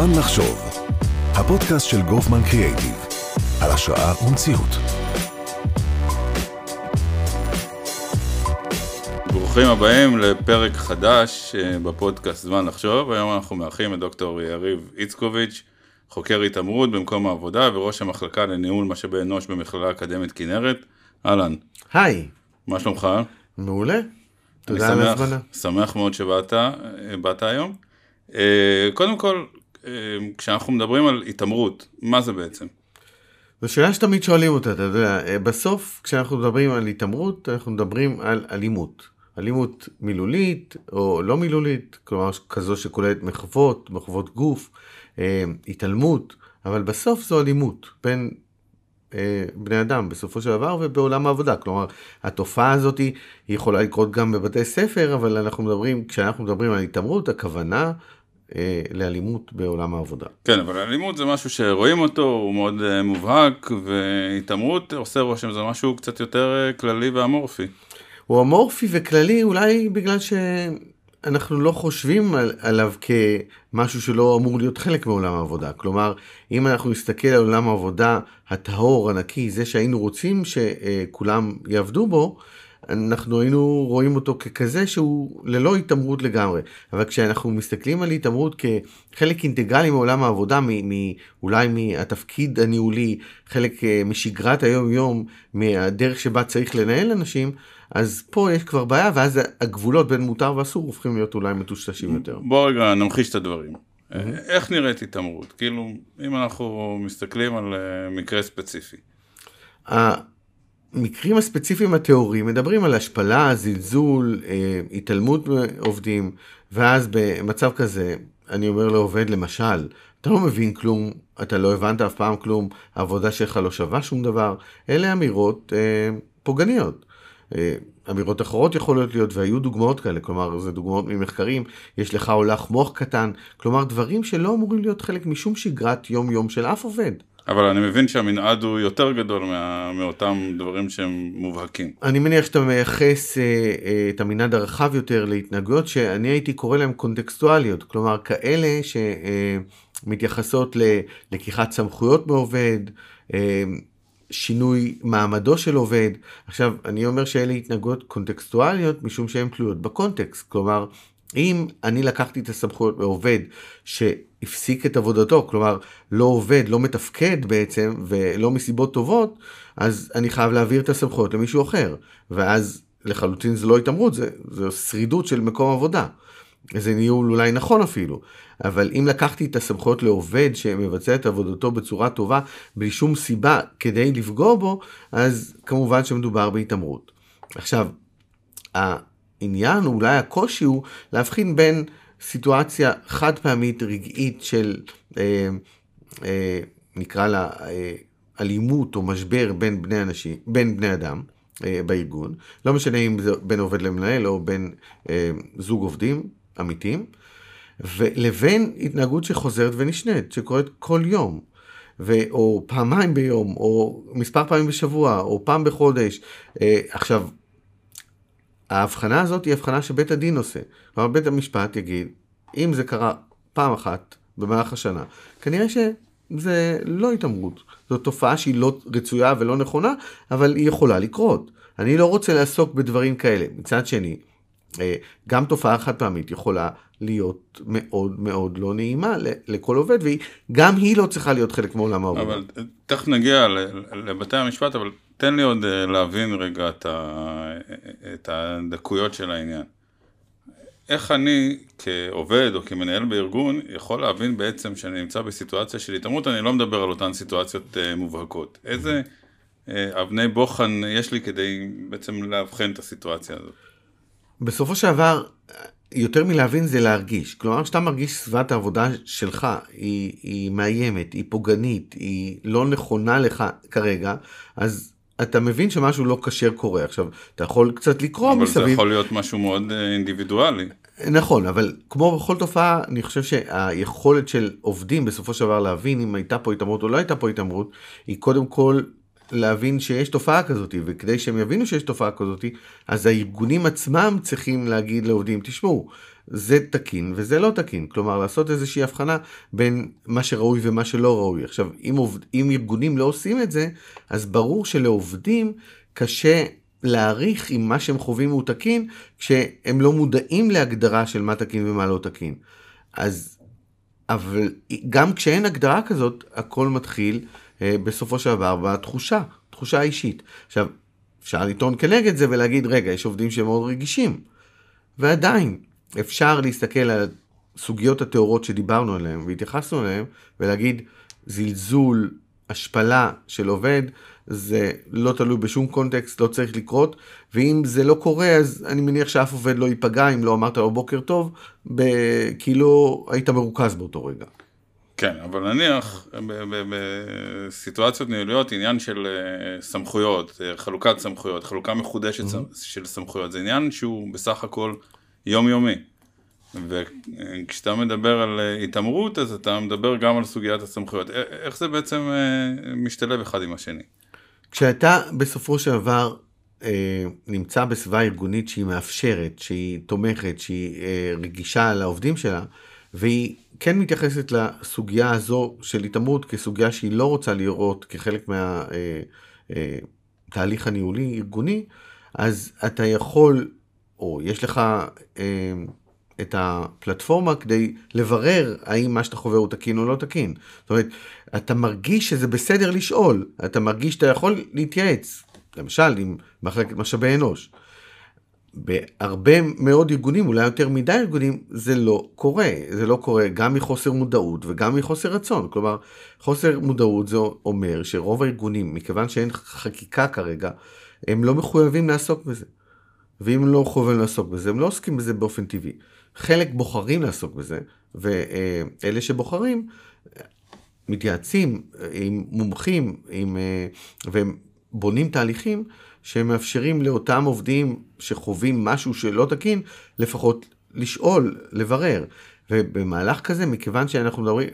זמן לחשוב, הפודקאסט של גופמן קריאייטיב, על השראה ומציאות. ברוכים הבאים לפרק חדש אה, בפודקאסט זמן לחשוב, היום אנחנו מארחים את דוקטור יריב איצקוביץ', חוקר התעמרות במקום העבודה וראש המחלקה לניהול משאבי אנוש במכללה האקדמית כנרת. אהלן. היי. מה שלומך? מעולה. תודה על ההזמנה. שמח מאוד שבאת אה, באת היום. אה, קודם כל, כשאנחנו מדברים על התעמרות, מה זה בעצם? זו שאלה שתמיד שואלים אותה, אתה יודע, בסוף כשאנחנו מדברים על התעמרות, אנחנו מדברים על אלימות. אלימות מילולית או לא מילולית, כלומר כזו שכוללת מחוות, מחוות גוף, התעלמות, אבל בסוף זו אלימות בין אה, בני אדם בסופו של דבר ובעולם העבודה. כלומר, התופעה הזאת היא יכולה לקרות גם בבתי ספר, אבל אנחנו מדברים, כשאנחנו מדברים על התעמרות, הכוונה אה, לאלימות בעולם העבודה. כן, אבל אלימות זה משהו שרואים אותו, הוא מאוד אה, מובהק, והתעמרות עושה רושם, זה משהו קצת יותר אה, כללי ואמורפי. הוא אמורפי וכללי אולי בגלל ש... אנחנו לא חושבים על, עליו כמשהו שלא אמור להיות חלק מעולם העבודה. כלומר, אם אנחנו נסתכל על עולם העבודה הטהור, הנקי, זה שהיינו רוצים שכולם יעבדו בו, אנחנו היינו רואים אותו ככזה שהוא ללא התעמרות לגמרי. אבל כשאנחנו מסתכלים על התעמרות כחלק אינטגרלי מעולם העבודה, מ- מ- אולי מהתפקיד הניהולי, חלק אה, משגרת היום-יום, מהדרך שבה צריך לנהל אנשים, אז פה יש כבר בעיה, ואז הגבולות בין מותר ואסור הופכים להיות אולי מטושטשים יותר. בוא רגע נמחיש את הדברים. איך נראית התעמרות? כאילו, אם אנחנו מסתכלים על אה, מקרה ספציפי. המקרים הספציפיים הטהוריים מדברים על השפלה, זלזול, אה, התעלמות מעובדים, ואז במצב כזה, אני אומר לעובד למשל, אתה לא מבין כלום, אתה לא הבנת אף פעם כלום, העבודה שלך לא שווה שום דבר, אלה אמירות אה, פוגעניות. אה, אמירות אחרות יכולות להיות, והיו דוגמאות כאלה, כלומר, זה דוגמאות ממחקרים, יש לך הולך מוח קטן, כלומר, דברים שלא אמורים להיות חלק משום שגרת יום-יום של אף עובד. אבל אני מבין שהמנעד הוא יותר גדול מה, מאותם דברים שהם מובהקים. אני מניח שאתה מייחס אה, אה, את המנעד הרחב יותר להתנהגויות שאני הייתי קורא להן קונטקסטואליות, כלומר כאלה שמתייחסות אה, ללקיחת סמכויות מעובד, אה, שינוי מעמדו של עובד. עכשיו, אני אומר שאלה התנהגויות קונטקסטואליות משום שהן תלויות בקונטקסט. כלומר, אם אני לקחתי את הסמכויות מעובד שהפסיק את עבודתו, כלומר, לא עובד, לא מתפקד בעצם, ולא מסיבות טובות, אז אני חייב להעביר את הסמכויות למישהו אחר. ואז לחלוטין זה לא התעמרות, זה, זה שרידות של מקום עבודה. זה ניהול אולי נכון אפילו, אבל אם לקחתי את הסמכויות לעובד שמבצע את עבודתו בצורה טובה, בלי שום סיבה כדי לפגוע בו, אז כמובן שמדובר בהתעמרות. עכשיו, העניין, אולי הקושי הוא להבחין בין סיטואציה חד פעמית רגעית של, אה, אה, נקרא לה, אה, אלימות או משבר בין בני, אנשים, בין בני אדם, אה, בארגון, לא משנה אם זה בין עובד למנהל או בין אה, זוג עובדים, אמיתיים, לבין התנהגות שחוזרת ונשנית, שקורית כל יום, ו, או פעמיים ביום, או מספר פעמים בשבוע, או פעם בחודש. אה, עכשיו, ההבחנה הזאת היא הבחנה שבית הדין עושה. כלומר, בית המשפט יגיד, אם זה קרה פעם אחת במהלך השנה, כנראה שזה לא התעמרות. זו תופעה שהיא לא רצויה ולא נכונה, אבל היא יכולה לקרות. אני לא רוצה לעסוק בדברים כאלה. מצד שני, אה, גם תופעה חד פעמית יכולה להיות מאוד מאוד לא נעימה לכל עובד, וגם היא לא צריכה להיות חלק מעולם העבודה. אבל תכף נגיע לבתי המשפט, אבל תן לי עוד אה, להבין רגע את, ה, את הדקויות של העניין. איך אני כעובד או כמנהל בארגון יכול להבין בעצם שאני נמצא בסיטואציה של התעמרות, אני לא מדבר על אותן סיטואציות אה, מובהקות. איזה אבני בוחן יש לי כדי בעצם לאבחן את הסיטואציה הזאת? בסופו של דבר, יותר מלהבין זה להרגיש. כלומר, כשאתה מרגיש סביבת העבודה שלך היא, היא מאיימת, היא פוגענית, היא לא נכונה לך כרגע, אז אתה מבין שמשהו לא כשר קורה. עכשיו, אתה יכול קצת לקרוא אבל מסביב. אבל זה יכול להיות משהו מאוד אה, אינדיבידואלי. נכון, אבל כמו בכל תופעה, אני חושב שהיכולת של עובדים בסופו של דבר להבין אם הייתה פה התעמרות או לא הייתה פה התעמרות, היא קודם כל להבין שיש תופעה כזאת, וכדי שהם יבינו שיש תופעה כזאת, אז הארגונים עצמם צריכים להגיד לעובדים, תשמעו, זה תקין וזה לא תקין. כלומר, לעשות איזושהי הבחנה בין מה שראוי ומה שלא ראוי. עכשיו, אם, עובד, אם ארגונים לא עושים את זה, אז ברור שלעובדים קשה להעריך אם מה שהם חווים הוא תקין, כשהם לא מודעים להגדרה של מה תקין ומה לא תקין. אז, אבל גם כשאין הגדרה כזאת, הכל מתחיל אה, בסופו של דבר בתחושה, תחושה אישית. עכשיו, אפשר לטעון כנגד זה ולהגיד, רגע, יש עובדים שהם מאוד רגישים. ועדיין, אפשר להסתכל על סוגיות הטהורות שדיברנו עליהן והתייחסנו אליהן, ולהגיד, זלזול, השפלה של עובד, זה לא תלוי בשום קונטקסט, לא צריך לקרות, ואם זה לא קורה, אז אני מניח שאף עובד לא ייפגע אם לא אמרת לו בוקר טוב, כאילו היית מרוכז באותו רגע. כן, אבל נניח בסיטואציות ניהוליות עניין של אה, סמכויות, אה, חלוקת סמכויות, חלוקה מחודשת mm-hmm. של סמכויות, זה עניין שהוא בסך הכל יומיומי. וכשאתה מדבר על אה, התעמרות, אז אתה מדבר גם על סוגיית הסמכויות. איך זה בעצם משתלב אחד עם השני? כשאתה בסופו של דבר אה, נמצא בסביבה ארגונית שהיא מאפשרת, שהיא תומכת, שהיא אה, רגישה לעובדים שלה, והיא כן מתייחסת לסוגיה הזו של התעמרות כסוגיה שהיא לא רוצה לראות כחלק מהתהליך אה, אה, הניהולי ארגוני, אז אתה יכול, או יש לך אה, את הפלטפורמה כדי לברר האם מה שאתה חווה הוא תקין או לא תקין. זאת אומרת, אתה מרגיש שזה בסדר לשאול, אתה מרגיש שאתה יכול להתייעץ, למשל עם מחלקת משאבי אנוש. בהרבה מאוד ארגונים, אולי יותר מדי ארגונים, זה לא קורה. זה לא קורה גם מחוסר מודעות וגם מחוסר רצון. כלומר, חוסר מודעות זה אומר שרוב הארגונים, מכיוון שאין חקיקה כרגע, הם לא מחויבים לעסוק בזה. ואם לא מחויבים לעסוק בזה, הם לא עוסקים בזה באופן טבעי. חלק בוחרים לעסוק בזה, ואלה שבוחרים מתייעצים עם מומחים, עם, והם בונים תהליכים שמאפשרים לאותם עובדים שחווים משהו שלא תקין, לפחות לשאול, לברר. ובמהלך כזה, מכיוון שאנחנו מדברים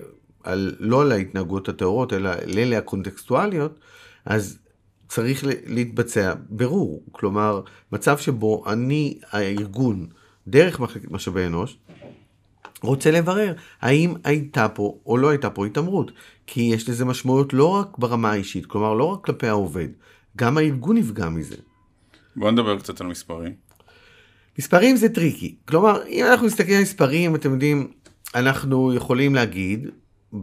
על, לא על ההתנהגות הטהורות, אלא לאלה הקונטקסטואליות, אז צריך להתבצע ברור. כלומר, מצב שבו אני, הארגון, דרך מחלקת משאבי אנוש, רוצה לברר האם הייתה פה או לא הייתה פה התעמרות. כי יש לזה משמעות לא רק ברמה האישית, כלומר לא רק כלפי העובד, גם הארגון נפגע מזה. בוא נדבר קצת על מספרים. מספרים זה טריקי. כלומר, אם אנחנו מסתכלים על מספרים, אתם יודעים, אנחנו יכולים להגיד,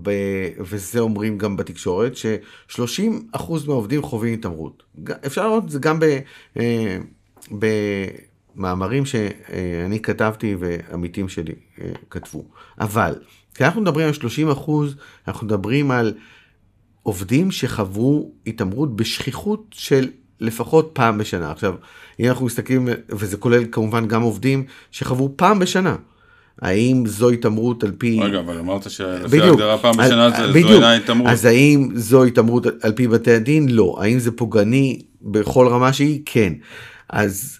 ב... וזה אומרים גם בתקשורת, ש-30% מהעובדים חווים התעמרות. אפשר לראות את זה גם ב... אה, ב... מאמרים שאני כתבתי ועמיתים שלי אה, כתבו. אבל כשאנחנו מדברים על 30 אחוז, אנחנו מדברים על עובדים שחוו התעמרות בשכיחות של לפחות פעם בשנה. עכשיו, אם אנחנו מסתכלים, וזה כולל כמובן גם עובדים שחוו פעם בשנה. האם זו התעמרות על פי... רגע, אבל אמרת שלפי ההגדרה פעם בשנה זה, זו אינה התעמרות. אז האם זו התעמרות על פי בתי הדין? לא. האם זה פוגעני בכל רמה שהיא? כן. אז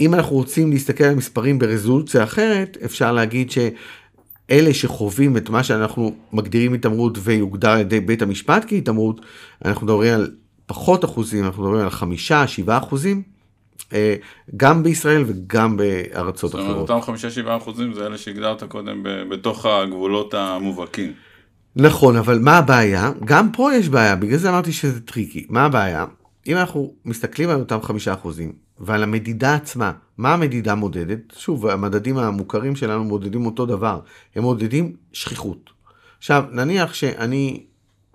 אם אנחנו רוצים להסתכל על מספרים ברזולוציה אחרת, אפשר להגיד שאלה שחווים את מה שאנחנו מגדירים התעמרות ויוגדר על ידי בית המשפט כהתעמרות, אנחנו מדברים על פחות אחוזים, אנחנו מדברים על חמישה, שבעה אחוזים, אה, גם בישראל וגם בארצות אחרות. זאת אומרת, אותם חמישה, שבעה אחוזים זה אלה שהגדרת קודם בתוך הגבולות המובהקים. נכון, אבל מה הבעיה? גם פה יש בעיה, בגלל זה אמרתי שזה טריקי. מה הבעיה? אם אנחנו מסתכלים על אותם חמישה אחוזים, ועל המדידה עצמה. מה המדידה מודדת? שוב, המדדים המוכרים שלנו מודדים אותו דבר, הם מודדים שכיחות. עכשיו, נניח שאני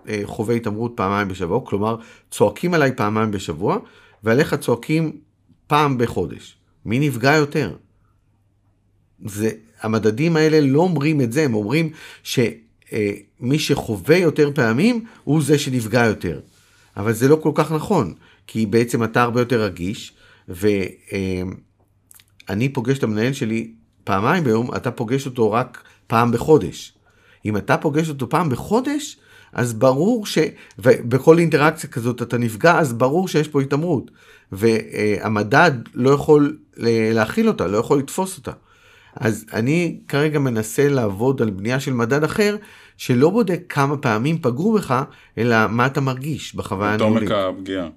אה, חווה התעמרות פעמיים בשבוע, כלומר, צועקים עליי פעמיים בשבוע, ועליך צועקים פעם בחודש. מי נפגע יותר? זה, המדדים האלה לא אומרים את זה, הם אומרים שמי אה, שחווה יותר פעמים הוא זה שנפגע יותר. אבל זה לא כל כך נכון, כי בעצם אתה הרבה יותר רגיש, ואני פוגש את המנהל שלי פעמיים ביום, אתה פוגש אותו רק פעם בחודש. אם אתה פוגש אותו פעם בחודש, אז ברור ש... ובכל אינטראקציה כזאת אתה נפגע, אז ברור שיש פה התעמרות. והמדד לא יכול להכיל אותה, לא יכול לתפוס אותה. אז אני כרגע מנסה לעבוד על בנייה של מדד אחר, שלא בודק כמה פעמים פגעו בך, אלא מה אתה מרגיש בחוויה הניהולית. עומק הפגיעה.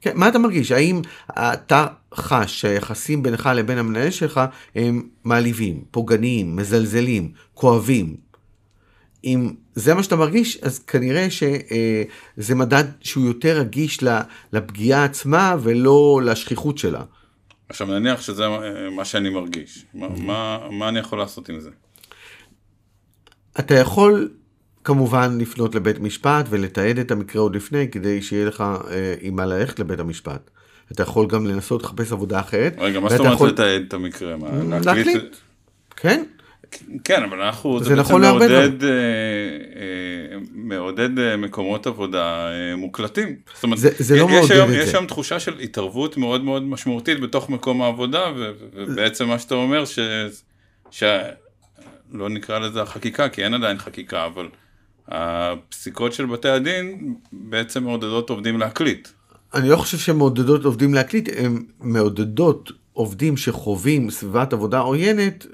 כן, מה אתה מרגיש? האם אתה חש שהיחסים בינך לבין המנהל שלך הם מעליבים, פוגעניים, מזלזלים, כואבים? אם זה מה שאתה מרגיש, אז כנראה שזה מדד שהוא יותר רגיש לפגיעה עצמה ולא לשכיחות שלה. עכשיו נניח שזה מה- מה שאני מרגיש, מה- מה- מה אני יכול לעשות עם זה? אתה יכול כמובן לפנות לבית משפט ולתעד את המקרה עוד לפני, כדי שיהיה לך אה, עם מה ללכת לבית המשפט. אתה יכול גם לנסות לחפש עבודה אחרת. רגע, מה זאת אומרת יכול- לתעד את המקרה? מה, להקליט. כן, כן, אבל אנחנו, זה זה נכון להרבה מעודד, אה, אה, מעודד אה, מקומות עבודה אה, מוקלטים. זאת אומרת, זה- זה לא יש מעודד היום, את יש זה. היום תחושה של התערבות מאוד מאוד משמעותית בתוך מקום העבודה, ו- ובעצם מה שאתה אומר, ש... ש... לא נקרא לזה החקיקה, כי אין עדיין חקיקה, אבל הפסיקות של בתי הדין בעצם מעודדות עובדים להקליט. אני לא חושב שהן מעודדות עובדים להקליט, הן מעודדות עובדים שחווים סביבת עבודה עוינת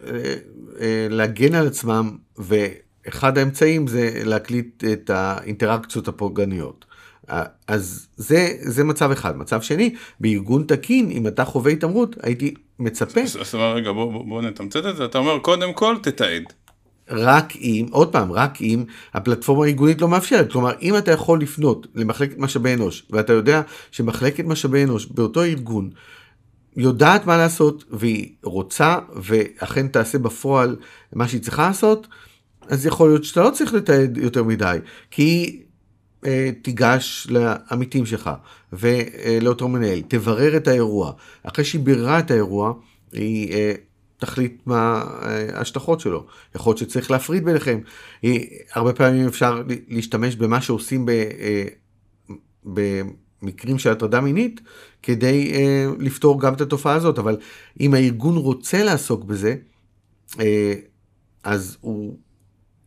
להגן על עצמם, ואחד האמצעים זה להקליט את האינטראקציות הפוגעניות. אה, אז זה, זה מצב אחד. מצב שני, בארגון תקין, אם אתה חווה התעמרות, הייתי מצפה אומר, רגע, בוא, בוא, בוא נתמצת את זה, אתה אומר, קודם כל תתעד. רק אם, עוד פעם, רק אם הפלטפורמה הארגונית לא מאפשרת. כלומר, אם אתה יכול לפנות למחלקת משאבי אנוש, ואתה יודע שמחלקת משאבי אנוש באותו ארגון יודעת מה לעשות, והיא רוצה, ואכן תעשה בפועל מה שהיא צריכה לעשות, אז יכול להיות שאתה לא צריך לתעד יותר מדי, כי היא אה, תיגש לעמיתים שלך ולאותו מנהל, תברר את האירוע. אחרי שהיא ביררה את האירוע, היא אה, תחליט מה אה, ההשלכות שלו. יכול להיות שצריך להפריד ביניכם. היא, הרבה פעמים אפשר להשתמש במה שעושים ב, אה, במקרים של הטרדה מינית, כדי אה, לפתור גם את התופעה הזאת, אבל אם הארגון רוצה לעסוק בזה, אה, אז הוא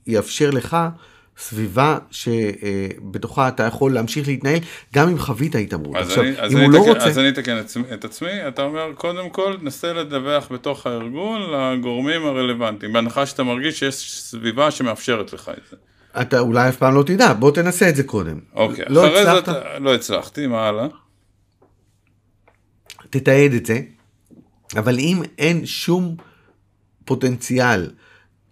יאפשר לך סביבה שבתוכה אתה יכול להמשיך להתנהל גם אם חווית התעמרות. אז עכשיו, אני, אז אם אני הוא לא רוצה... אז אני אתקן את, את עצמי, אתה אומר, קודם כל, נסה לדווח בתוך הארגון לגורמים הרלוונטיים, בהנחה שאתה מרגיש שיש סביבה שמאפשרת לך את זה. אתה אולי אף פעם לא תדע, בוא תנסה את זה קודם. אוקיי, לא אחרי זה הצלחת, אתה, לא הצלחתי, מה הלאה? תתעד את זה, אבל אם אין שום פוטנציאל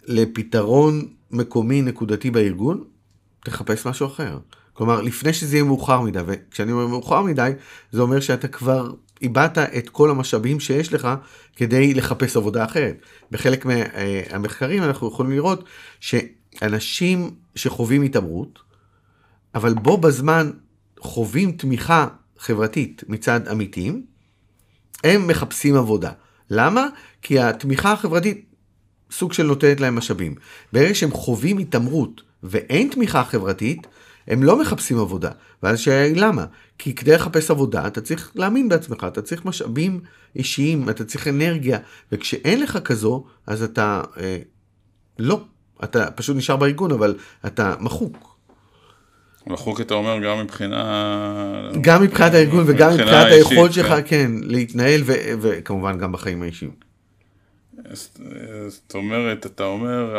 לפתרון מקומי נקודתי בארגון, תחפש משהו אחר. כלומר, לפני שזה יהיה מאוחר מדי, וכשאני אומר מאוחר מדי, זה אומר שאתה כבר איבדת את כל המשאבים שיש לך כדי לחפש עבודה אחרת. בחלק מהמחקרים אנחנו יכולים לראות שאנשים שחווים התעמרות, אבל בו בזמן חווים תמיכה חברתית מצד עמיתים, הם מחפשים עבודה. למה? כי התמיכה החברתית סוג של נותנת להם משאבים. ברגע שהם חווים התעמרות ואין תמיכה חברתית, הם לא מחפשים עבודה. ואז השאלה היא למה? כי כדי לחפש עבודה אתה צריך להאמין בעצמך, אתה צריך משאבים אישיים, אתה צריך אנרגיה, וכשאין לך כזו, אז אתה אה, לא. אתה פשוט נשאר בארגון, אבל אתה מחוק. לחוק אתה אומר גם מבחינה... גם מבחינת הארגון וגם מבחינת היכולת שלך, כן. כן, להתנהל, ו- וכמובן גם בחיים האישיים. זאת אומרת, אתה אומר,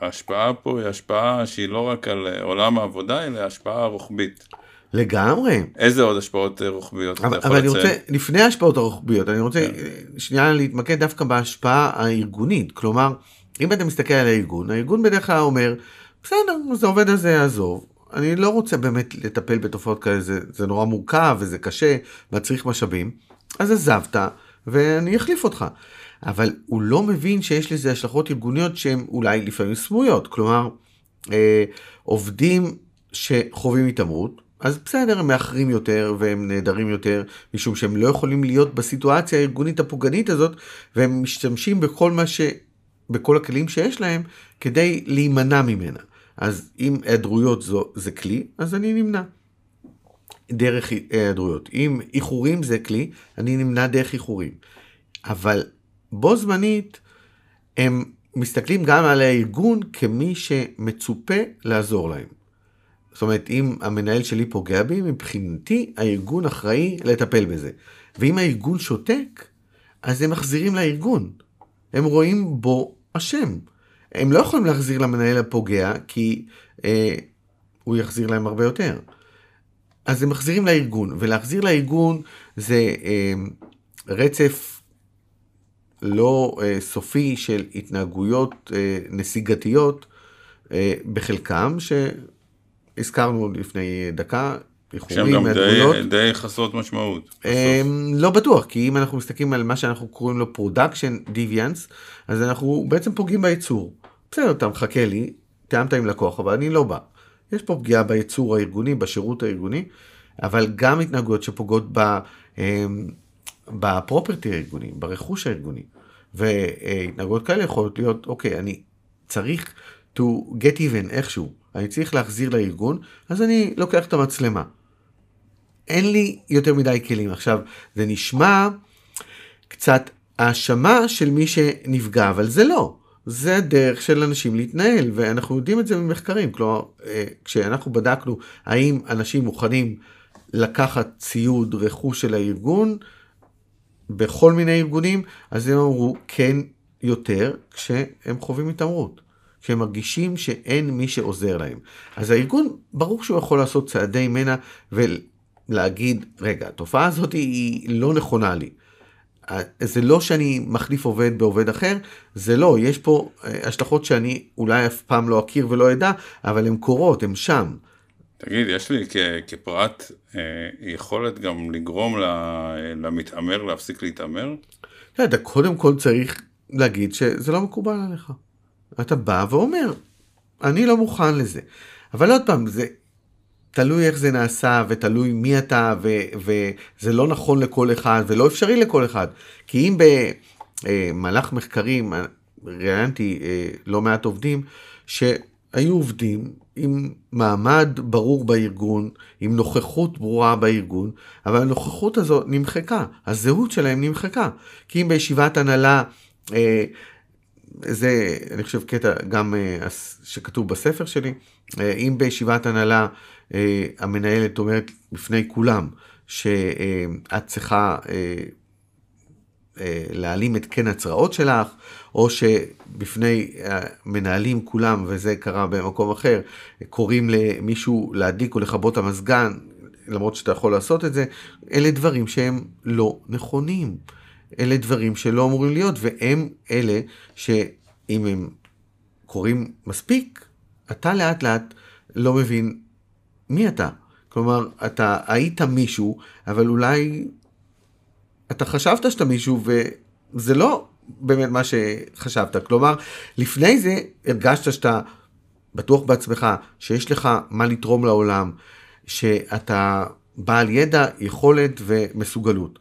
ההשפעה פה היא השפעה שהיא לא רק על עולם העבודה, אלא השפעה רוחבית. לגמרי. איזה עוד השפעות רוחביות אתה אבל, יכול אבל אני לציין? רוצה, לפני ההשפעות הרוחביות, אני רוצה כן. שנייה להתמקד דווקא בהשפעה הארגונית. כלומר, אם אתה מסתכל על הארגון, הארגון בדרך כלל אומר, בסדר, אז העובד הזה יעזוב. אני לא רוצה באמת לטפל בתופעות כאלה, זה, זה נורא מורכב וזה קשה, מצריך משאבים. אז עזבת, ואני אחליף אותך. אבל הוא לא מבין שיש לזה השלכות ארגוניות שהן אולי לפעמים סמויות. כלומר, אה, עובדים שחווים התעמרות, אז בסדר, הם מאחרים יותר והם נהדרים יותר, משום שהם לא יכולים להיות בסיטואציה הארגונית הפוגענית הזאת, והם משתמשים בכל מה ש... בכל הכלים שיש להם כדי להימנע ממנה. אז אם היעדרויות זו, זה כלי, אז אני נמנע. דרך היעדרויות. אם איחורים זה כלי, אני נמנע דרך איחורים. אבל בו זמנית, הם מסתכלים גם על הארגון כמי שמצופה לעזור להם. זאת אומרת, אם המנהל שלי פוגע בי, מבחינתי הארגון אחראי לטפל בזה. ואם הארגון שותק, אז הם מחזירים לארגון. הם רואים בו אשם. הם לא יכולים להחזיר למנהל הפוגע, כי אה, הוא יחזיר להם הרבה יותר. אז הם מחזירים לארגון, ולהחזיר לארגון זה אה, רצף לא אה, סופי של התנהגויות אה, נסיגתיות אה, בחלקם, שהזכרנו לפני דקה, שהן גם די, די חסרות משמעות. אה, לא בטוח, כי אם אנחנו מסתכלים על מה שאנחנו קוראים לו production deviance, אז אנחנו בעצם פוגעים בייצור. בסדר, אתה מחכה לי, תיאמת עם לקוח, אבל אני לא בא. יש פה פגיעה בייצור הארגוני, בשירות הארגוני, אבל גם התנהגויות שפוגעות ב, אמ, בפרופרטי הארגוני, ברכוש הארגוני. והתנהגויות כאלה יכולות להיות, אוקיי, אני צריך to get even איכשהו, אני צריך להחזיר לארגון, אז אני לוקח את המצלמה. אין לי יותר מדי כלים. עכשיו, זה נשמע קצת האשמה של מי שנפגע, אבל זה לא. זה הדרך של אנשים להתנהל, ואנחנו יודעים את זה ממחקרים. כלומר, אה, כשאנחנו בדקנו האם אנשים מוכנים לקחת ציוד רכוש של הארגון, בכל מיני ארגונים, אז הם אמרו כן יותר כשהם חווים התעמרות. כשהם מרגישים שאין מי שעוזר להם. אז הארגון, ברור שהוא יכול לעשות צעדי מנע ולהגיד, רגע, התופעה הזאת היא לא נכונה לי. זה לא שאני מחליף עובד בעובד אחר, זה לא, יש פה אה, השלכות שאני אולי אף פעם לא אכיר ולא אדע, אבל הן קורות, הן שם. תגיד, יש לי כ- כפרט אה, יכולת גם לגרום למתעמר להפסיק להתעמר? אתה קודם כל צריך להגיד שזה לא מקובל עליך. אתה בא ואומר, אני לא מוכן לזה. אבל עוד פעם, זה תלוי איך זה נעשה ותלוי מי אתה ו- וזה לא נכון לכל אחד ולא אפשרי לכל אחד. כי אם במהלך מחקרים ראיינתי אה, לא מעט עובדים שהיו עובדים עם מעמד ברור בארגון, עם נוכחות ברורה בארגון, אבל הנוכחות הזו נמחקה, הזהות שלהם נמחקה. כי אם בישיבת הנהלה אה, זה, אני חושב, קטע גם אה, שכתוב בספר שלי. אה, אם בישיבת הנהלה אה, המנהלת אומרת בפני כולם שאת צריכה להעלים את קן הצרעות שלך, או שבפני מנהלים כולם, וזה קרה במקום אחר, קוראים למישהו להדליק או לכבות המזגן, למרות שאתה יכול לעשות את זה, אלה דברים שהם לא נכונים. אלה דברים שלא אמורים להיות, והם אלה שאם הם קורים מספיק, אתה לאט לאט לא מבין מי אתה. כלומר, אתה היית מישהו, אבל אולי אתה חשבת שאתה מישהו, וזה לא באמת מה שחשבת. כלומר, לפני זה הרגשת שאתה בטוח בעצמך, שיש לך מה לתרום לעולם, שאתה בעל ידע, יכולת ומסוגלות.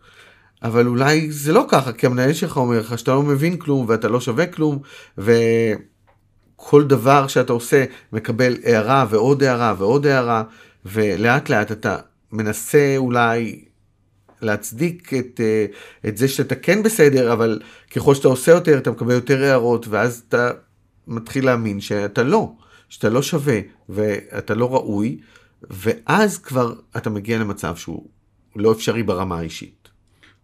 אבל אולי זה לא ככה, כי המנהל שלך אומר לך שאתה לא מבין כלום ואתה לא שווה כלום, וכל דבר שאתה עושה מקבל הערה ועוד הערה ועוד הערה, ולאט לאט אתה מנסה אולי להצדיק את, אה, את זה שאתה כן בסדר, אבל ככל שאתה עושה יותר אתה מקבל יותר הערות, ואז אתה מתחיל להאמין שאתה לא, שאתה לא שווה ואתה לא ראוי, ואז כבר אתה מגיע למצב שהוא לא אפשרי ברמה האישית.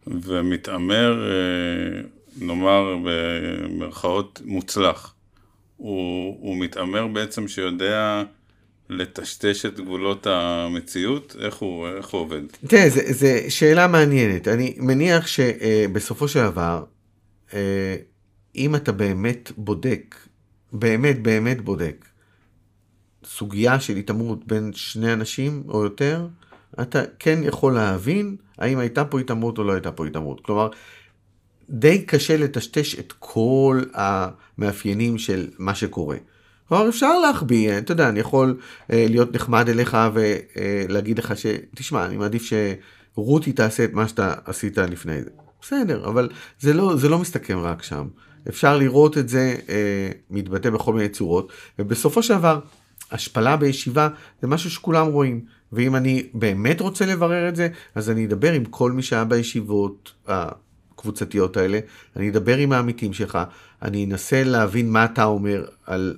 ומתעמר, אה, נאמר במרכאות מוצלח. הוא, הוא מתעמר בעצם שיודע לטשטש את גבולות המציאות? איך הוא, איך הוא עובד? תראה, זו שאלה מעניינת. אני מניח שבסופו של דבר, אה, אם אתה באמת בודק, באמת באמת בודק, סוגיה של התעמרות בין שני אנשים או יותר, אתה כן יכול להבין האם הייתה פה התעמרות או לא הייתה פה התעמרות. כלומר, די קשה לטשטש את כל המאפיינים של מה שקורה. כלומר, אפשר להחביא, אתה יודע, אני יכול אה, להיות נחמד אליך ולהגיד לך ש... תשמע, אני מעדיף שרותי תעשה את מה שאתה עשית לפני זה. בסדר, אבל זה לא, זה לא מסתכם רק שם. אפשר לראות את זה אה, מתבטא בכל מיני צורות, ובסופו של דבר, השפלה בישיבה זה משהו שכולם רואים. ואם אני באמת רוצה לברר את זה, אז אני אדבר עם כל מי שהיה בישיבות הקבוצתיות האלה, אני אדבר עם העמיתים שלך, אני אנסה להבין מה אתה אומר על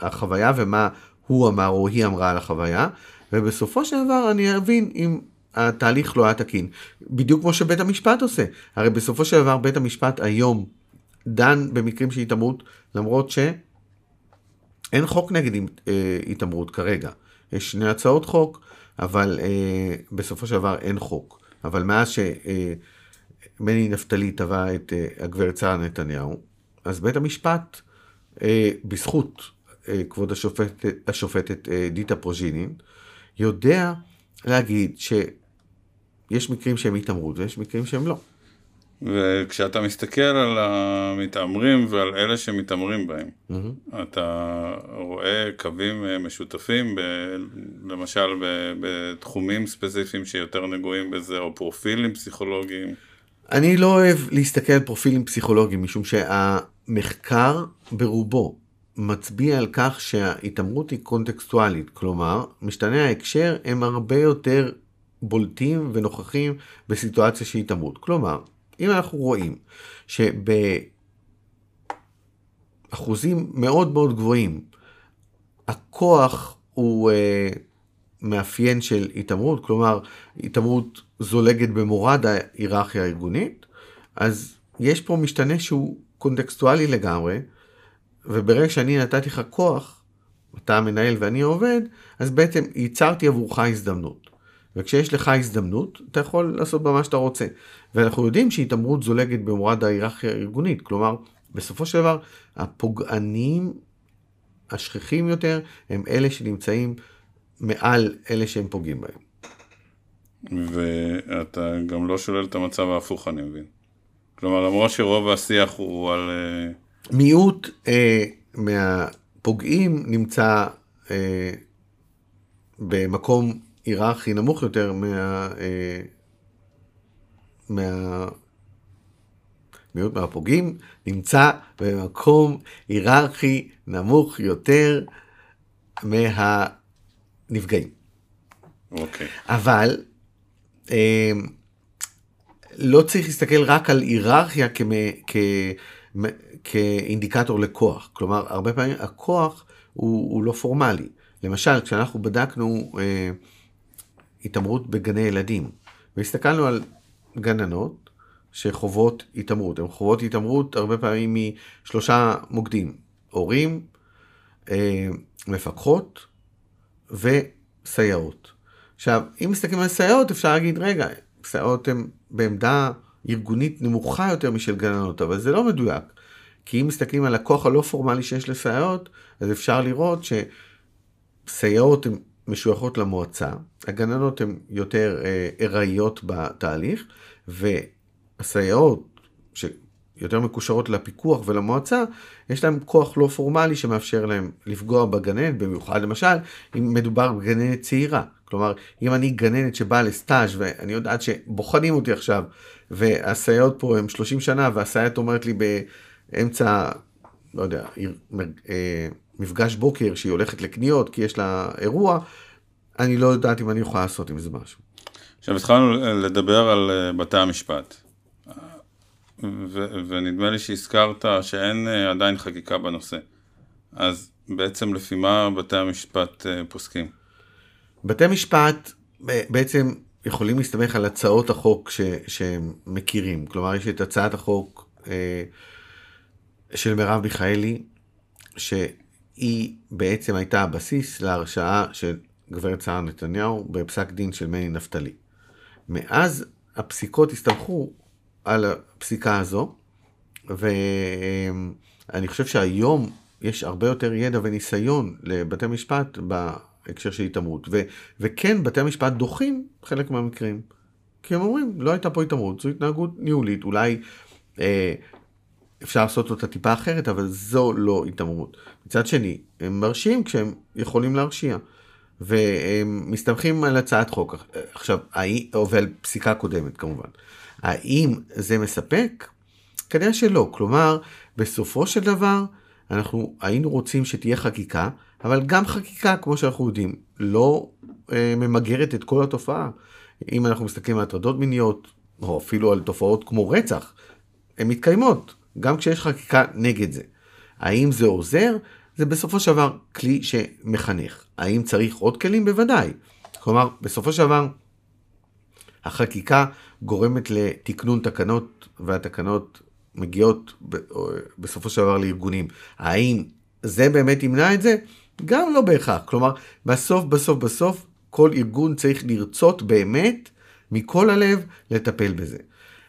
החוויה ומה הוא אמר או היא אמרה על החוויה, ובסופו של דבר אני אבין אם התהליך לא היה תקין. בדיוק כמו שבית המשפט עושה. הרי בסופו של דבר בית המשפט היום דן במקרים של התעמרות, למרות שאין חוק נגד אה, התעמרות כרגע. יש שני הצעות חוק, אבל אה, בסופו של דבר אין חוק. אבל מאז שמני נפתלי תבע את אה, הגברת שרה נתניהו, אז בית המשפט, אה, בזכות אה, כבוד השופטת, השופטת דיטה פרוז'ינין, יודע להגיד שיש מקרים שהם התעמרות ויש מקרים שהם לא. וכשאתה מסתכל על המתעמרים ועל אלה שמתעמרים בהם, mm-hmm. אתה רואה קווים משותפים, ב, למשל ב, בתחומים ספציפיים שיותר נגועים בזה, או פרופילים פסיכולוגיים. אני לא אוהב להסתכל על פרופילים פסיכולוגיים, משום שהמחקר ברובו מצביע על כך שההתעמרות היא קונטקסטואלית, כלומר, משתני ההקשר הם הרבה יותר בולטים ונוכחים בסיטואציה של התעמרות. כלומר, אם אנחנו רואים שבאחוזים מאוד מאוד גבוהים הכוח הוא אה, מאפיין של התעמרות, כלומר התעמרות זולגת במורד ההיררכיה הארגונית, אז יש פה משתנה שהוא קונטקסטואלי לגמרי, וברגע שאני נתתי לך כוח, אתה המנהל ואני העובד, אז בעצם ייצרתי עבורך הזדמנות. וכשיש לך הזדמנות, אתה יכול לעשות בה מה שאתה רוצה. ואנחנו יודעים שהתעמרות זולגת במורד ההיררכיה הארגונית, כלומר, בסופו של דבר, הפוגענים השכיחים יותר הם אלה שנמצאים מעל אלה שהם פוגעים בהם. ואתה גם לא שולל את המצב ההפוך, אני מבין. כלומר, למרות שרוב השיח הוא על... אה, מיעוט אה, מהפוגעים נמצא אה, במקום היררכי נמוך יותר מה... אה, מה... מיעוט מהפוגעים נמצא במקום היררכי נמוך יותר מהנפגעים. אוקיי. אבל אה, לא צריך להסתכל רק על היררכיה כמ, כ, כאינדיקטור לכוח. כלומר, הרבה פעמים הכוח הוא, הוא לא פורמלי. למשל, כשאנחנו בדקנו אה, התעמרות בגני ילדים, והסתכלנו על גננות שחוות התעמרות. הן חוות התעמרות הרבה פעמים משלושה מוקדים, הורים, אה, מפקחות וסייעות. עכשיו, אם מסתכלים על סייעות, אפשר להגיד, רגע, סייעות הן בעמדה ארגונית נמוכה יותר משל גננות, אבל זה לא מדויק. כי אם מסתכלים על הכוח הלא פורמלי שיש לסייעות, אז אפשר לראות שסייעות הן משויכות למועצה, הגננות הן יותר אה, ארעיות בתהליך, והסייעות, שיותר מקושרות לפיקוח ולמועצה, יש להן כוח לא פורמלי שמאפשר להן לפגוע בגננת, במיוחד למשל, אם מדובר בגננת צעירה. כלומר, אם אני גננת שבאה לסטאז' ואני יודעת שבוחנים אותי עכשיו, והסייעות פה הן 30 שנה, והסייעת אומרת לי באמצע, לא יודע, אה, מפגש בוקר שהיא הולכת לקניות כי יש לה אירוע, אני לא יודעת אם אני יכולה לעשות עם זה משהו. עכשיו התחלנו לדבר על אה, בתי המשפט, ונדמה לי שהזכרת שאין אה, עדיין חקיקה בנושא. אז בעצם לפי מה בתי המשפט אה, פוסקים? בתי משפט בעצם יכולים להסתמך על הצעות החוק ש- שהם מכירים. כלומר, יש את הצעת החוק אה, של מרב מיכאלי, שהיא בעצם הייתה הבסיס להרשעה של גברת שרה נתניהו בפסק דין של מני נפתלי. מאז הפסיקות הסתמכו על הפסיקה הזו, ואני חושב שהיום יש הרבה יותר ידע וניסיון לבתי משפט בהקשר של התעמרות. ו- וכן, בתי המשפט דוחים חלק מהמקרים. כי הם אומרים, לא הייתה פה התעמרות, זו התנהגות ניהולית, אולי אה, אפשר לעשות אותה טיפה אחרת, אבל זו לא התעמרות. מצד שני, הם מרשיעים כשהם יכולים להרשיע. והם מסתמכים על הצעת חוק. עכשיו, ועל פסיקה קודמת כמובן. האם זה מספק? כנראה שלא. כלומר, בסופו של דבר, אנחנו היינו רוצים שתהיה חקיקה, אבל גם חקיקה, כמו שאנחנו יודעים, לא אה, ממגרת את כל התופעה. אם אנחנו מסתכלים על הטרדות מיניות, או אפילו על תופעות כמו רצח, הן מתקיימות, גם כשיש חקיקה נגד זה. האם זה עוזר? זה בסופו של דבר כלי שמחנך. האם צריך עוד כלים? בוודאי. כלומר, בסופו של דבר, החקיקה גורמת לתקנון תקנות, והתקנות מגיעות בסופו של דבר לארגונים. האם זה באמת ימנע את זה? גם לא בהכרח. כלומר, בסוף, בסוף, בסוף, כל ארגון צריך לרצות באמת, מכל הלב, לטפל בזה.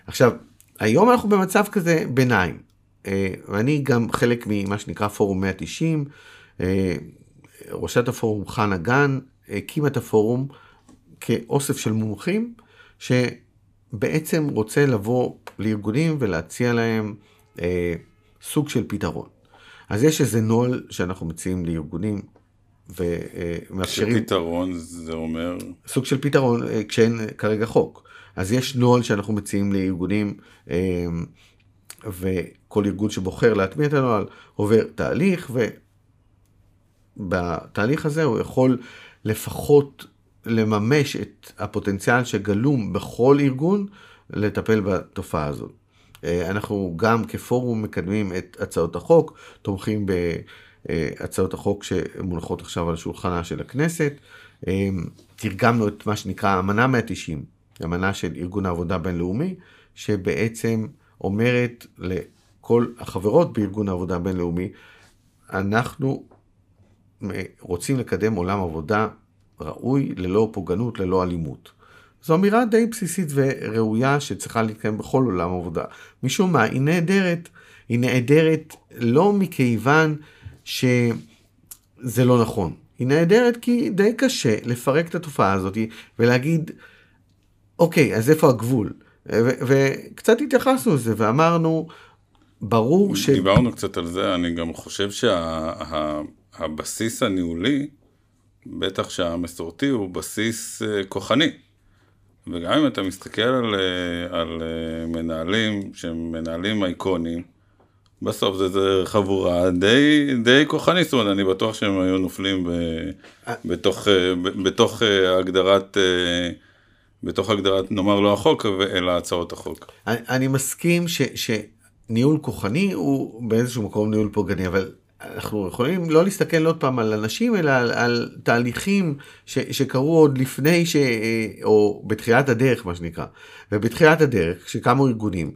עכשיו, היום אנחנו במצב כזה ביניים, אה, ואני גם חלק ממה שנקרא פורום 190, אה, ראשת הפורום חנה גן הקימה את הפורום כאוסף של מומחים, שבעצם רוצה לבוא לארגונים ולהציע להם אה, סוג של פתרון. אז יש איזה נוהל שאנחנו מציעים לארגונים ומאפשרים... שפתרון זה אומר? סוג של פתרון כשאין כרגע חוק. אז יש נוהל שאנחנו מציעים לארגונים, וכל ארגון שבוחר להטמיע את הנוהל עובר תהליך, ובתהליך הזה הוא יכול לפחות לממש את הפוטנציאל שגלום בכל ארגון לטפל בתופעה הזאת. אנחנו גם כפורום מקדמים את הצעות החוק, תומכים בהצעות החוק שמונחות עכשיו על שולחנה של הכנסת. תרגמנו את מה שנקרא אמנה 190, אמנה של ארגון העבודה הבינלאומי, שבעצם אומרת לכל החברות בארגון העבודה הבינלאומי, אנחנו רוצים לקדם עולם עבודה ראוי, ללא פוגענות, ללא אלימות. זו אמירה די בסיסית וראויה שצריכה להתקיים בכל עולם עבודה. משום מה, היא נהדרת. היא נהדרת לא מכיוון שזה לא נכון. היא נהדרת כי די קשה לפרק את התופעה הזאת ולהגיד, אוקיי, אז איפה הגבול? וקצת התייחסנו לזה ואמרנו, ברור ש... דיברנו קצת על זה, אני גם חושב שהבסיס שה, הניהולי, בטח שהמסורתי הוא בסיס אה, כוחני. וגם אם אתה מסתכל על, אה, על אה, מנהלים שהם מנהלים אייקונים, בסוף זה, זה חבורה די, די כוחנית, זאת אומרת, אני בטוח שהם היו נופלים ב, בתוך, בתוך הגדרת בתוך הגדרת, נאמר לא החוק, אלא הצעות החוק. אני, אני מסכים ש, שניהול כוחני הוא באיזשהו מקום ניהול פוגעני, אבל אנחנו יכולים לא להסתכל עוד פעם על אנשים, אלא על, על תהליכים ש, שקרו עוד לפני, ש, או בתחילת הדרך, מה שנקרא. ובתחילת הדרך, כשקמו ארגונים,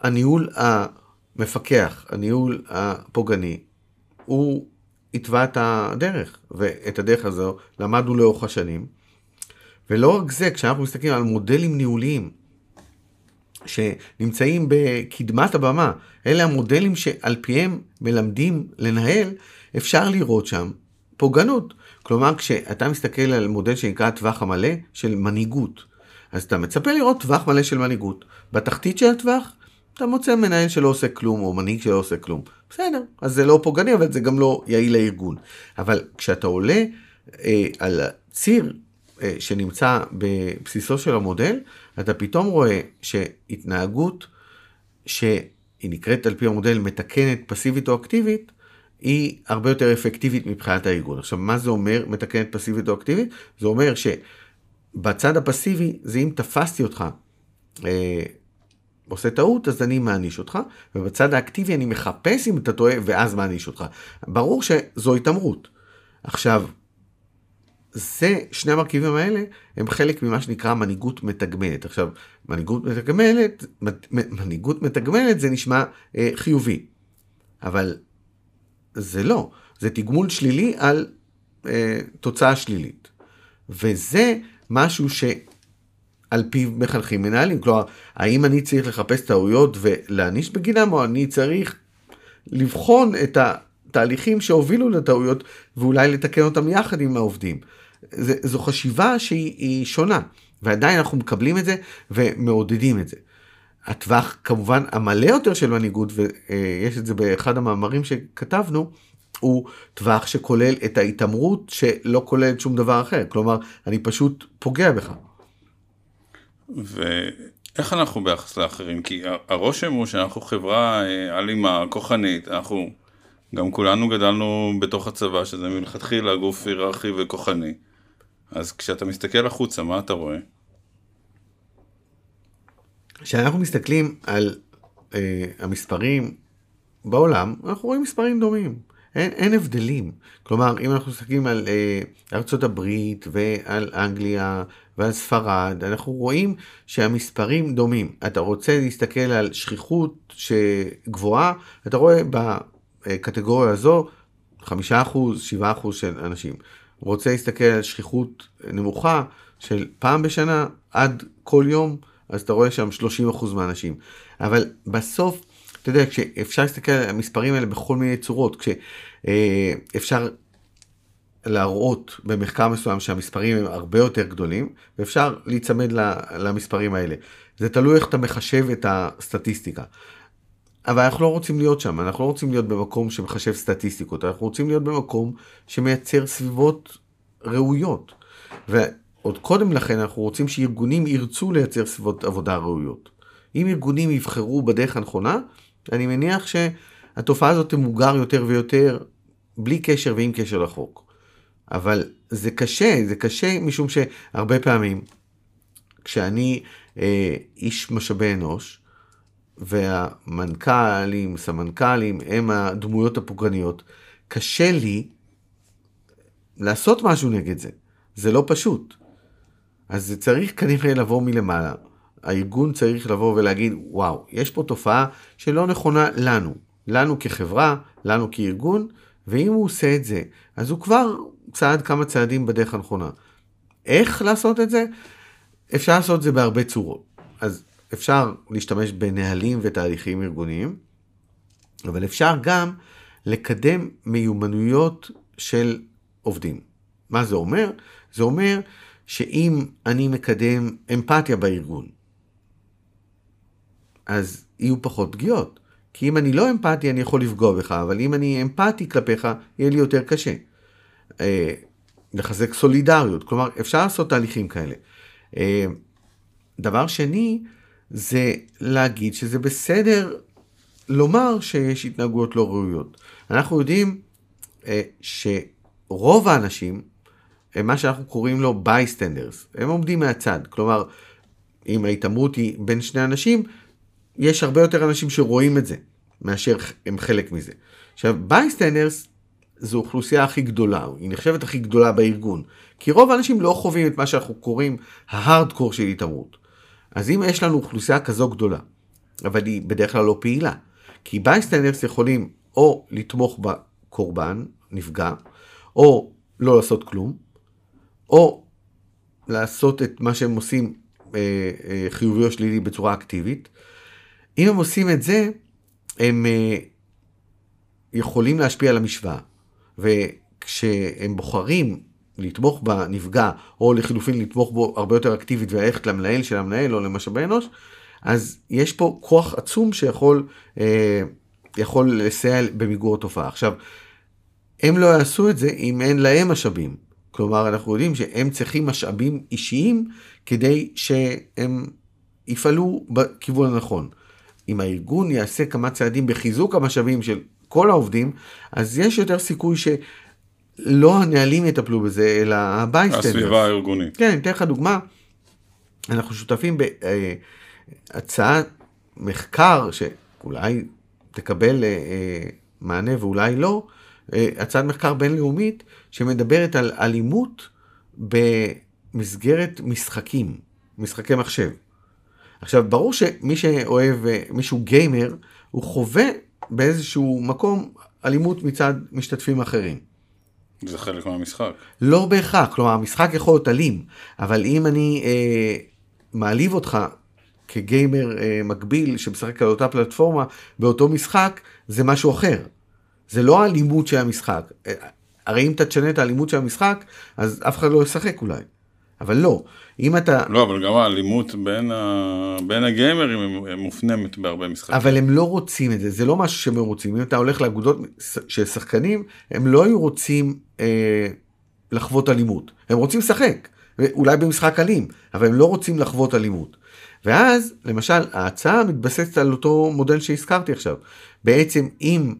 הניהול המפקח, הניהול הפוגעני, הוא התווה את הדרך, ואת הדרך הזו למדנו לאורך השנים. ולא רק זה, כשאנחנו מסתכלים על מודלים ניהוליים שנמצאים בקדמת הבמה, אלה המודלים שעל פיהם מלמדים לנהל, אפשר לראות שם פוגענות. כלומר, כשאתה מסתכל על מודל שנקרא הטווח המלא של מנהיגות, אז אתה מצפה לראות טווח מלא של מנהיגות. בתחתית של הטווח, אתה מוצא מנהל שלא עושה כלום, או מנהיג שלא עושה כלום. בסדר, אז זה לא פוגעני, אבל זה גם לא יעיל לארגון. אבל כשאתה עולה אה, על ציר שנמצא בבסיסו של המודל, אתה פתאום רואה שהתנהגות שהיא נקראת על פי המודל מתקנת פסיבית או אקטיבית, היא הרבה יותר אפקטיבית מבחינת הארגון. עכשיו, מה זה אומר מתקנת פסיבית או אקטיבית? זה אומר שבצד הפסיבי, זה אם תפסתי אותך אה, עושה טעות, אז אני מעניש אותך, ובצד האקטיבי אני מחפש אם אתה טועה, ואז מעניש אותך. ברור שזו התעמרות. עכשיו, זה, שני המרכיבים האלה, הם חלק ממה שנקרא מנהיגות מתגמלת. עכשיו, מנהיגות מתגמלת, מנהיגות מתגמלת זה נשמע אה, חיובי, אבל זה לא, זה תגמול שלילי על אה, תוצאה שלילית. וזה משהו שעל פיו מחנכים מנהלים. כלומר, האם אני צריך לחפש טעויות ולהעניש בגינם, או אני צריך לבחון את התהליכים שהובילו לטעויות ואולי לתקן אותם יחד עם העובדים. זה, זו חשיבה שהיא שונה, ועדיין אנחנו מקבלים את זה ומעודדים את זה. הטווח כמובן המלא יותר של מנהיגות, ויש את זה באחד המאמרים שכתבנו, הוא טווח שכולל את ההתעמרות שלא כוללת שום דבר אחר. כלומר, אני פשוט פוגע בך. ואיך אנחנו ביחס לאחרים? כי הרושם הוא שאנחנו חברה אה, אלימה, כוחנית, אנחנו גם כולנו גדלנו בתוך הצבא, שזה מלכתחילה גוף היררכי וכוחני. אז כשאתה מסתכל החוצה, מה אתה רואה? כשאנחנו מסתכלים על אה, המספרים בעולם, אנחנו רואים מספרים דומים. אין, אין הבדלים. כלומר, אם אנחנו מסתכלים על אה, ארצות הברית ועל אנגליה ועל ספרד, אנחנו רואים שהמספרים דומים. אתה רוצה להסתכל על שכיחות שגבוהה, אתה רואה בקטגוריה הזו 5%, 7% של אנשים. רוצה להסתכל על שכיחות נמוכה של פעם בשנה עד כל יום, אז אתה רואה שם 30% מהאנשים. אבל בסוף, אתה יודע, כשאפשר להסתכל על המספרים האלה בכל מיני צורות, כשאפשר להראות במחקר מסוים שהמספרים הם הרבה יותר גדולים, ואפשר להיצמד למספרים האלה. זה תלוי איך אתה מחשב את הסטטיסטיקה. אבל אנחנו לא רוצים להיות שם, אנחנו לא רוצים להיות במקום שמחשב סטטיסטיקות, אנחנו רוצים להיות במקום שמייצר סביבות ראויות. ועוד קודם לכן אנחנו רוצים שארגונים ירצו לייצר סביבות עבודה ראויות. אם ארגונים יבחרו בדרך הנכונה, אני מניח שהתופעה הזאת תמוגר יותר ויותר, בלי קשר ועם קשר לחוק. אבל זה קשה, זה קשה משום שהרבה פעמים, כשאני אה, איש משאבי אנוש, והמנכ"לים, סמנכ"לים, הם הדמויות הפוגעניות, קשה לי לעשות משהו נגד זה. זה לא פשוט. אז זה צריך כנראה לבוא מלמעלה. הארגון צריך לבוא ולהגיד, וואו, יש פה תופעה שלא נכונה לנו, לנו כחברה, לנו כארגון, ואם הוא עושה את זה, אז הוא כבר צעד כמה צעדים בדרך הנכונה. איך לעשות את זה? אפשר לעשות את זה בהרבה צורות. אז אפשר להשתמש בנהלים ותהליכים ארגוניים, אבל אפשר גם לקדם מיומנויות של עובדים. מה זה אומר? זה אומר שאם אני מקדם אמפתיה בארגון, אז יהיו פחות פגיעות. כי אם אני לא אמפתי, אני יכול לפגוע בך, אבל אם אני אמפתי כלפיך, יהיה לי יותר קשה. אה, לחזק סולידריות, כלומר, אפשר לעשות תהליכים כאלה. אה, דבר שני, זה להגיד שזה בסדר לומר שיש התנהגויות לא ראויות. אנחנו יודעים אה, שרוב האנשים, הם מה שאנחנו קוראים לו bystanders, הם עומדים מהצד. כלומר, אם ההתעמרות היא בין שני אנשים, יש הרבה יותר אנשים שרואים את זה, מאשר הם חלק מזה. עכשיו, bystanders זו אוכלוסייה הכי גדולה, היא נחשבת הכי גדולה בארגון. כי רוב האנשים לא חווים את מה שאנחנו קוראים ההארדקור של התעמרות. אז אם יש לנו אוכלוסייה כזו גדולה, אבל היא בדרך כלל לא פעילה, כי bystanders יכולים או לתמוך בקורבן, נפגע, או לא לעשות כלום, או לעשות את מה שהם עושים אה, אה, חיובי או שלילי בצורה אקטיבית. אם הם עושים את זה, הם אה, יכולים להשפיע על המשוואה. וכשהם בוחרים לתמוך בנפגע, או לחילופין לתמוך בו הרבה יותר אקטיבית וללכת למנהל של המנהל או למשאבי אנוש, אז יש פה כוח עצום שיכול אה, יכול לסייע במיגור התופעה. עכשיו, הם לא יעשו את זה אם אין להם משאבים. כלומר, אנחנו יודעים שהם צריכים משאבים אישיים כדי שהם יפעלו בכיוון הנכון. אם הארגון יעשה כמה צעדים בחיזוק המשאבים של כל העובדים, אז יש יותר סיכוי ש... לא הנהלים יטפלו בזה, אלא ה bystanders. הסביבה הארגונית. כן, אתן לך דוגמה. אנחנו שותפים בהצעת מחקר שאולי תקבל אה, אה, מענה ואולי לא, אה, הצעת מחקר בינלאומית שמדברת על אלימות במסגרת משחקים, משחקי מחשב. עכשיו, ברור שמי שאוהב, מישהו גיימר, הוא חווה באיזשהו מקום אלימות מצד משתתפים אחרים. זה חלק מהמשחק. לא בהכרח, כלומר המשחק יכול להיות אלים, אבל אם אני אה, מעליב אותך כגיימר אה, מקביל שמשחק על אותה פלטפורמה באותו משחק, זה משהו אחר. זה לא האלימות של המשחק. אה, הרי אם אתה תשנה את האלימות של המשחק, אז אף אחד לא ישחק אולי. אבל לא, אם אתה... לא, אבל גם האלימות בין, ה... בין הגיימרים מופנמת בהרבה משחקים. אבל הם לא רוצים את זה, זה לא משהו שהם רוצים. אם אתה הולך לאגודות של שחקנים, הם לא היו רוצים אה, לחוות אלימות. הם רוצים לשחק, אולי במשחק אלים, אבל הם לא רוצים לחוות אלימות. ואז, למשל, ההצעה מתבססת על אותו מודל שהזכרתי עכשיו. בעצם, אם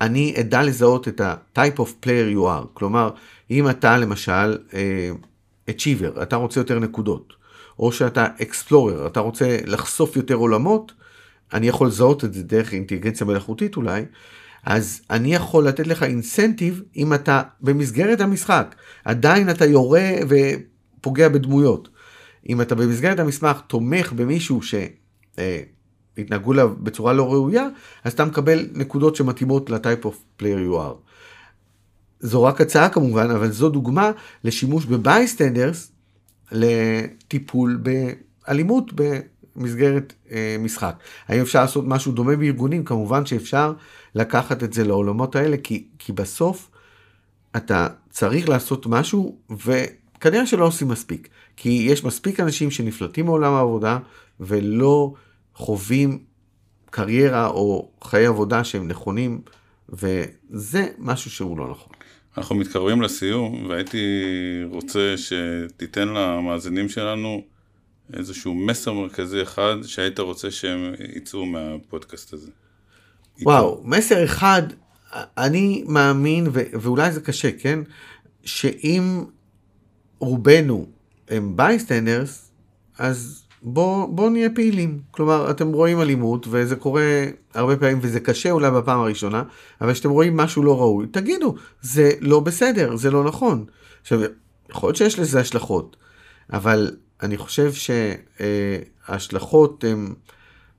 אני אדע לזהות את ה-type of player you are, כלומר, אם אתה למשל... אה, achiever, אתה רוצה יותר נקודות, או שאתה explorer, אתה רוצה לחשוף יותר עולמות, אני יכול לזהות את זה דרך אינטליגנציה מלאכותית אולי, אז אני יכול לתת לך אינסנטיב אם אתה במסגרת המשחק, עדיין אתה יורה ופוגע בדמויות. אם אתה במסגרת המסמך תומך במישהו שהתנהגו לה בצורה לא ראויה, אז אתה מקבל נקודות שמתאימות ל type of player you are. זו רק הצעה כמובן, אבל זו דוגמה לשימוש ב bystanders לטיפול באלימות במסגרת אה, משחק. האם אפשר לעשות משהו דומה בארגונים? כמובן שאפשר לקחת את זה לעולמות האלה, כי, כי בסוף אתה צריך לעשות משהו, וכנראה שלא עושים מספיק. כי יש מספיק אנשים שנפלטים מעולם העבודה ולא חווים קריירה או חיי עבודה שהם נכונים, וזה משהו שהוא לא נכון. אנחנו מתקרבים לסיום, והייתי רוצה שתיתן למאזינים שלנו איזשהו מסר מרכזי אחד שהיית רוצה שהם יצאו מהפודקאסט הזה. וואו, איתו. מסר אחד, אני מאמין, ו- ואולי זה קשה, כן? שאם רובנו הם bystanders, אז בואו בוא נהיה פעילים. כלומר, אתם רואים אלימות, וזה קורה הרבה פעמים, וזה קשה אולי בפעם הראשונה, אבל כשאתם רואים משהו לא ראוי, תגידו, זה לא בסדר, זה לא נכון. עכשיו, יכול להיות שיש לזה השלכות, אבל אני חושב שההשלכות הן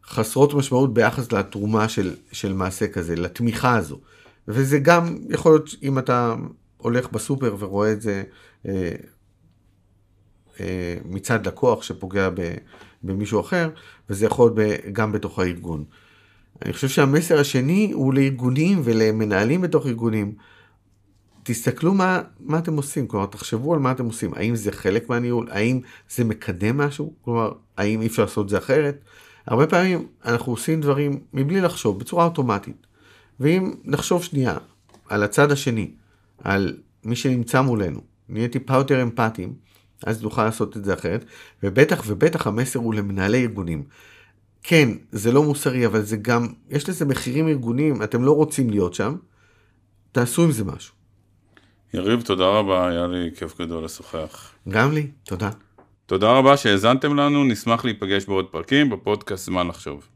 חסרות משמעות ביחס לתרומה של, של מעשה כזה, לתמיכה הזו. וזה גם יכול להיות, אם אתה הולך בסופר ורואה את זה, אה, מצד לקוח שפוגע במישהו אחר, וזה יכול להיות גם בתוך הארגון. אני חושב שהמסר השני הוא לארגונים ולמנהלים בתוך ארגונים. תסתכלו מה, מה אתם עושים, כלומר תחשבו על מה אתם עושים, האם זה חלק מהניהול, האם זה מקדם משהו, כלומר האם אי אפשר לעשות את זה אחרת. הרבה פעמים אנחנו עושים דברים מבלי לחשוב, בצורה אוטומטית. ואם נחשוב שנייה על הצד השני, על מי שנמצא מולנו, נהיה טיפה יותר אמפתיים, אז נוכל לעשות את זה אחרת, ובטח ובטח המסר הוא למנהלי ארגונים. כן, זה לא מוסרי, אבל זה גם, יש לזה מחירים ארגוניים, אתם לא רוצים להיות שם, תעשו עם זה משהו. יריב, תודה רבה, היה לי כיף גדול לשוחח. גם לי, תודה. תודה רבה שהאזנתם לנו, נשמח להיפגש בעוד פרקים בפודקאסט זמן לחשוב.